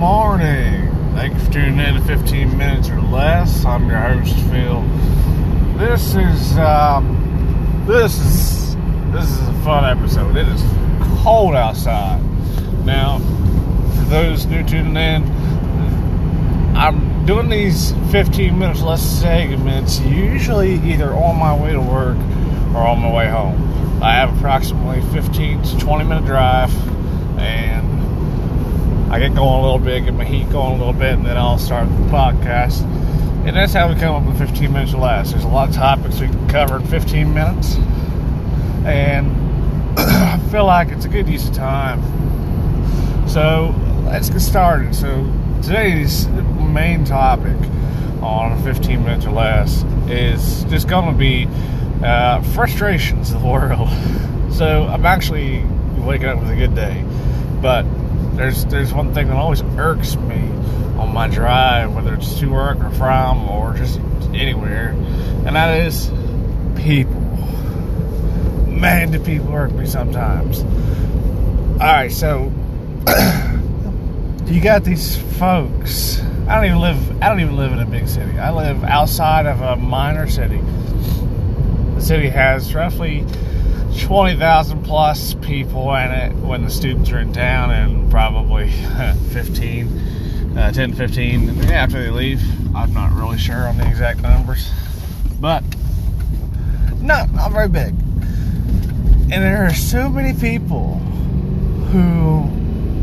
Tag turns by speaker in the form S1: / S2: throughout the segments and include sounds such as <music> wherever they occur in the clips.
S1: morning. Thank you for tuning in to 15 minutes or less. I'm your host, Phil. This is um, this is this is a fun episode. It is cold outside. Now, for those new tuning in, I'm doing these 15 minutes less segments usually either on my way to work or on my way home. I have approximately 15 to 20 minute drive and I get going a little bit, get my heat going a little bit, and then I'll start the podcast. And that's how we come up with 15 minutes or less. There's a lot of topics we can cover in 15 minutes, and <clears throat> I feel like it's a good use of time. So let's get started. So today's main topic on 15 minutes or less is just going to be uh, frustrations of the world. <laughs> So I'm actually waking up with a good day, but there's there's one thing that always irks me on my drive, whether it's to work or from or just anywhere, and that is people. Man, do people irk me sometimes. All right, so <clears throat> you got these folks. I don't even live. I don't even live in a big city. I live outside of a minor city. The city has roughly twenty thousand plus people in it when the students are in town, and probably 15, uh, 10, 15 after they leave. I'm not really sure on the exact numbers, but not not very big. And there are so many people who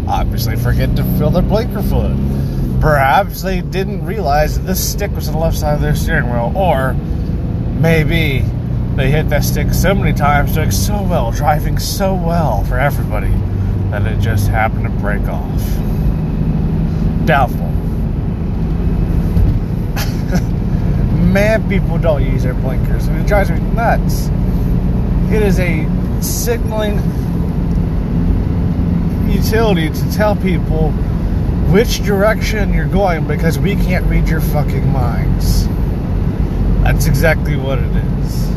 S1: obviously forget to fill their blinker fluid. Perhaps they didn't realize that this stick was on the left side of their steering wheel, or maybe they hit that stick so many times, doing so well, driving so well for everybody, that it just happened to break off. Doubtful. <laughs> Man, people don't use their blinkers, it drives me nuts. It is a signaling utility to tell people which direction you're going because we can't read your fucking minds. That's exactly what it is.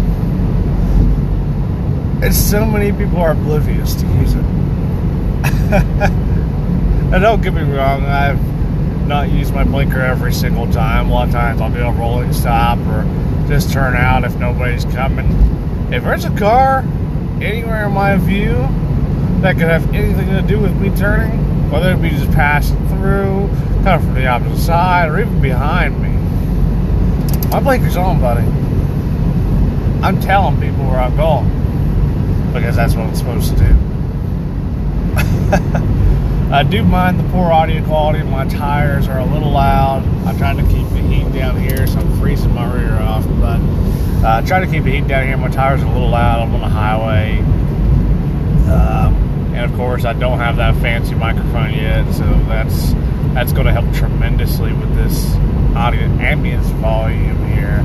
S1: And so many people are oblivious to use it. <laughs> and don't get me wrong, I've not used my blinker every single time. A lot of times I'll do a rolling stop or just turn out if nobody's coming. If there's a car anywhere in my view that could have anything to do with me turning, whether it be just passing through, coming from the opposite side, or even behind me, my blinker's on, buddy. I'm telling people where I'm going because that's what I'm supposed to do. <laughs> I do mind the poor audio quality. My tires are a little loud. I'm trying to keep the heat down here, so I'm freezing my rear off. But uh, try to keep the heat down here. My tires are a little loud. I'm on the highway. Um, and of course, I don't have that fancy microphone yet, so that's that's going to help tremendously with this audio ambience volume here.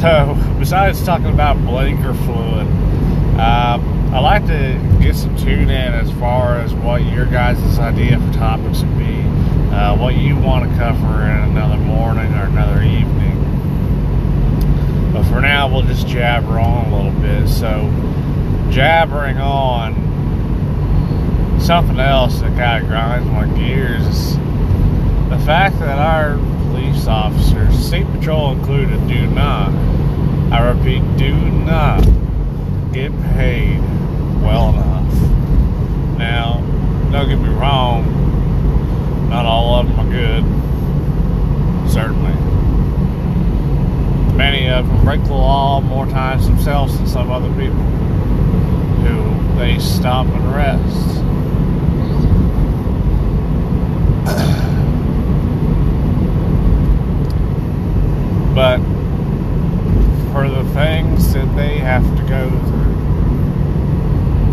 S1: So, besides talking about blinker fluid, um, I like to get some tune in as far as what your guys' idea for topics would be, uh, what you want to cover in another morning or another evening. But for now, we'll just jabber on a little bit. So, jabbering on something else that kind of grinds my gears is the fact that our officers, state patrol included, do not, I repeat, do not get paid well enough. Now, don't get me wrong, not all of them are good, certainly. Many of them break the law more times themselves than some other people who they stop and arrest. But for the things that they have to go through,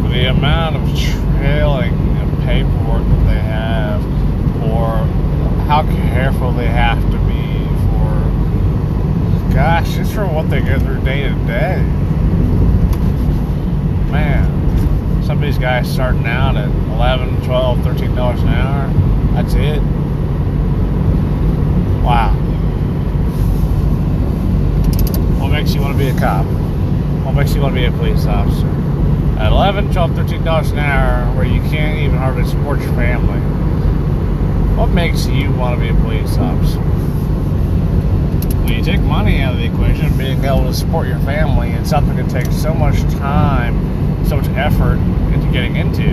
S1: for the amount of trailing and paperwork that they have, or how careful they have to be for, gosh, just for what they go through day to day. Man, some of these guys starting out at 11 12 13 dollars an hour that's it wow what makes you want to be a cop what makes you want to be a police officer At 11, 12, 13 dollars an hour, where you can't even hardly support your family. What makes you want to be a police officer? When you take money out of the equation, being able to support your family, it's something that takes so much time, so much effort into getting into.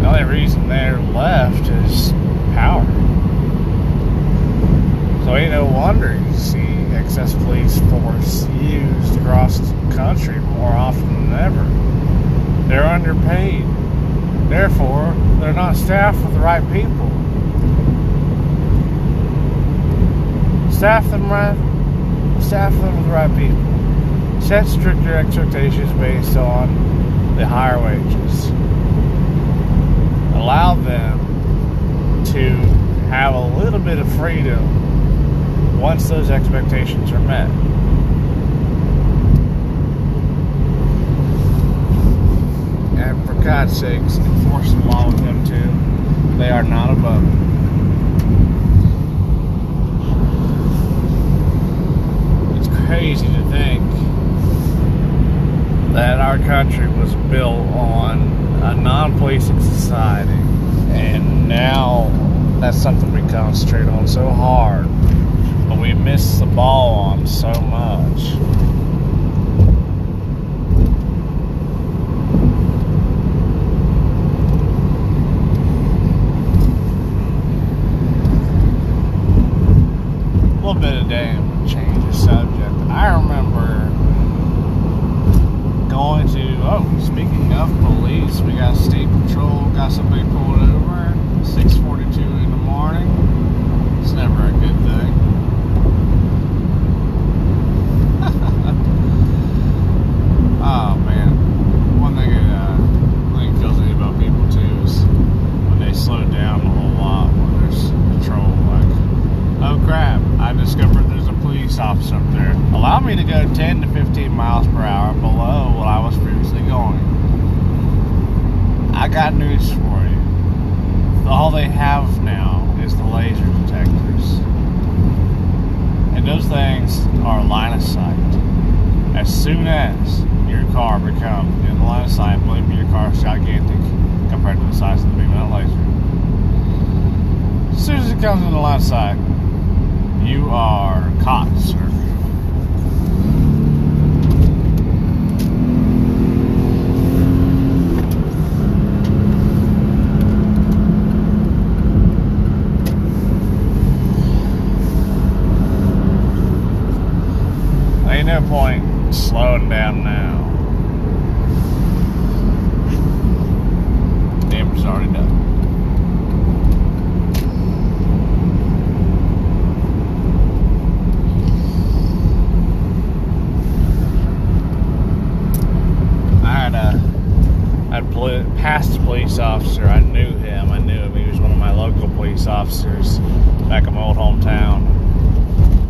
S1: The only reason they're left is power. So ain't no wonder you see excess police force used across the country more often than ever. They're underpaid. Therefore, they're not staffed with the right people. Staff them right. Staff them with the right people. Set stricter expectations based on the higher wages. Allow them to have a little bit of freedom once those expectations are met. And for God's sakes, enforce the law with them too. They are not above it. It's crazy to think that our country was built on a non-policing society, and now that's something we concentrate on so hard, but we miss the ball on so much. A little bit of damn change of subject. I remember going to oh, speaking of police, we got state patrol, got somebody pulled over, six forty two in the morning. It's never a good thing. oh man. One thing that uh, one thing that kills me about people too is when they slow down a whole lot when there's patrol like oh crap, I discovered there's a up there. Allow me to go 10 to 15 miles per hour below what I was previously going. I got news for you. All they have now is the laser detectors. And those things are line of sight. As soon as your car becomes in the line of sight, believe me, your car is gigantic compared to the size of the beam of that laser. As soon as it comes in the line of sight, you are caught, sir. Ain't no point slowing down now. Damage already done. I had a I'd poli- passed a police officer. I knew him. I knew him. He was one of my local police officers back in my old hometown.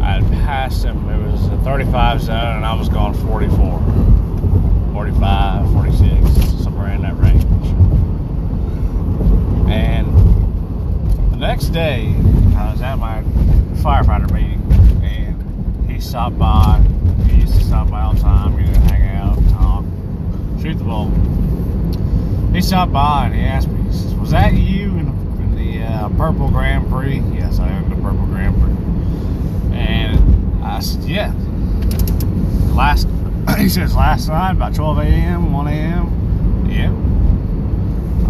S1: I had passed him. It was a 35 zone, and I was going 44, 45, 46, somewhere in that range. And the next day, I was at my firefighter meeting, and he stopped by. He used to stop by all the time, you know, hang out, talk, shoot the bull. He stopped by and he asked me, he says, "Was that you in, in the uh, Purple Grand Prix?" Yes, I owned the Purple Grand Prix. And I said, "Yeah." Last, <clears throat> he says, last night about 12 a.m., 1 a.m. Yeah.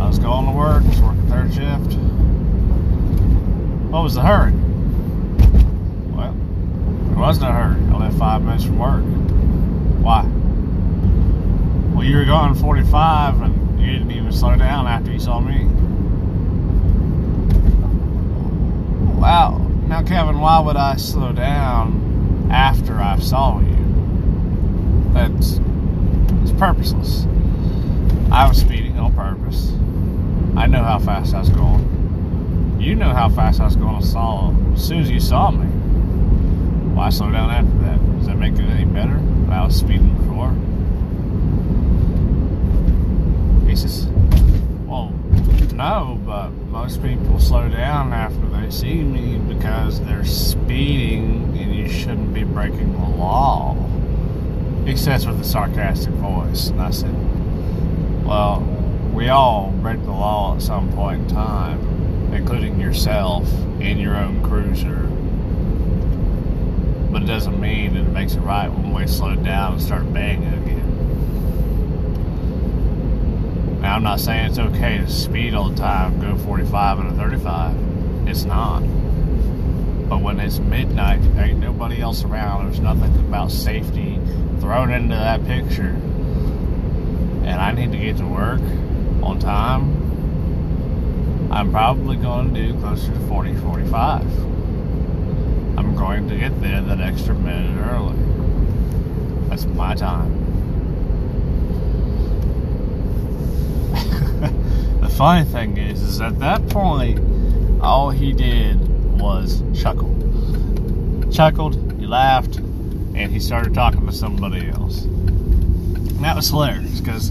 S1: I was going to work, was working third shift. What was the hurry? Well, there was no hurry. I left five minutes from work. Why? Well, you were going 45 and you didn't even slow down after you saw me. Wow. Now, Kevin, why would I slow down after I saw you? That's it's purposeless. I was speeding on purpose. I know how fast I was going. You know how fast I was going saw as soon as you saw me. Why slow down after that? Does that make it any better? I was speeding before. Says, Well, no, but most people slow down after they see me because they're speeding and you shouldn't be breaking the law. He says with a sarcastic voice. And I said, Well, we all break the law at some point in time, including yourself in your own cruiser. But it doesn't mean that it makes it right when we slow down and start banging again. Now, I'm not saying it's okay to speed all the time, go 45 and a 35. It's not. But when it's midnight, ain't nobody else around. There's nothing about safety thrown into that picture. And I need to get to work on time. I'm probably going to do closer to 40, 45. I'm going to get there that extra minute early. That's my time. <laughs> the funny thing is, is at that point, all he did was chuckle. Chuckled, he laughed, and he started talking to somebody else. And that was hilarious because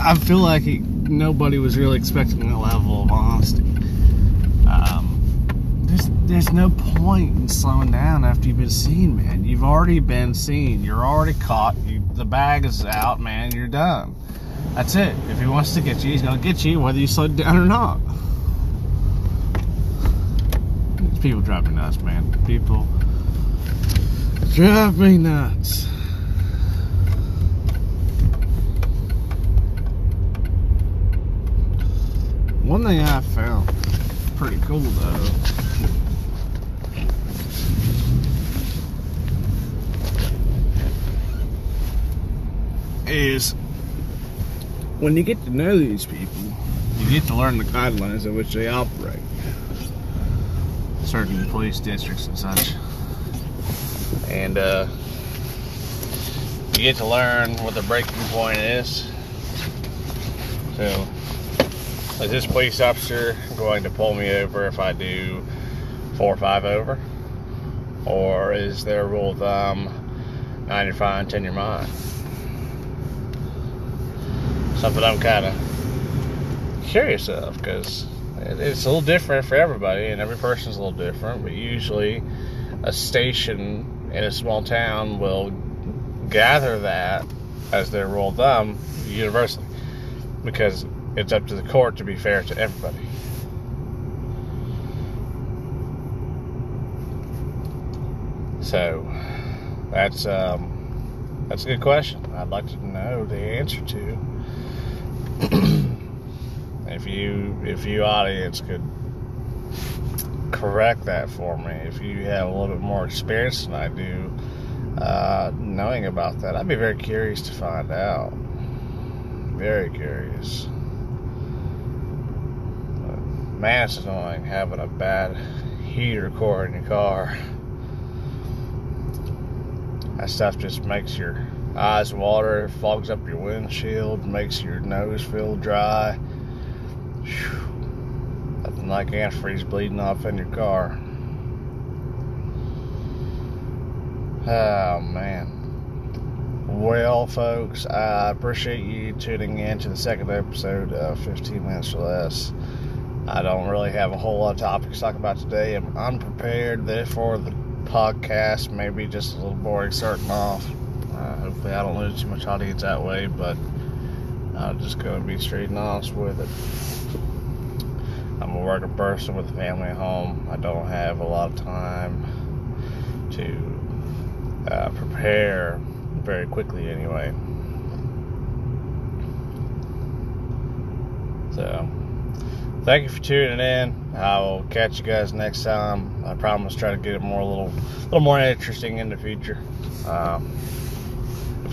S1: I feel like he, nobody was really expecting that level of honesty. Um, there's there's no point in slowing down after you've been seen, man. You've already been seen. You're already caught. You, the bag is out, man. You're done. That's it. If he wants to get you, he's gonna get you, whether you slow down or not. People drive me nuts, man. People drive me nuts. One thing I found pretty cool though is when you get to know these people, you get to learn the guidelines in which they operate. Certain police districts and such. And uh, you get to learn what the breaking point is. So, is this police officer going to pull me over if I do four or five over? Or is there a rule of thumb, nine your fine, ten your mind? Something I'm kind of curious of because it's a little different for everybody and every person's a little different, but usually a station in a small town will gather that as their rule of thumb universally because it's up to the court to be fair to everybody. So that's um, that's a good question. I'd like to know the answer to. <clears throat> if you if you audience could correct that for me, if you have a little bit more experience than I do, uh, knowing about that, I'd be very curious to find out. Very curious. man, it's annoying having a bad heater core in your car. That stuff just makes your eyes water, fogs up your windshield, makes your nose feel dry. Whew. Nothing like antifreeze bleeding off in your car. Oh man. Well, folks, I appreciate you tuning in to the second episode of 15 Minutes or Less. I don't really have a whole lot of topics to talk about today. I'm unprepared, therefore, the podcast may be just a little boring starting off. Uh, hopefully, I don't lose too much audience that way, but I'm just going to be straight and honest with it. I'm a working person with a family at home. I don't have a lot of time to uh, prepare very quickly, anyway. So, thank you for tuning in. I will catch you guys next time. I promise try to get it more a little, a little more interesting in the future. Um,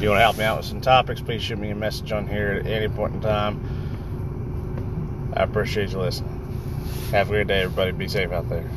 S1: you want to help me out with some topics, please shoot me a message on here at any point in time. I appreciate you listening. Have a great day, everybody. Be safe out there.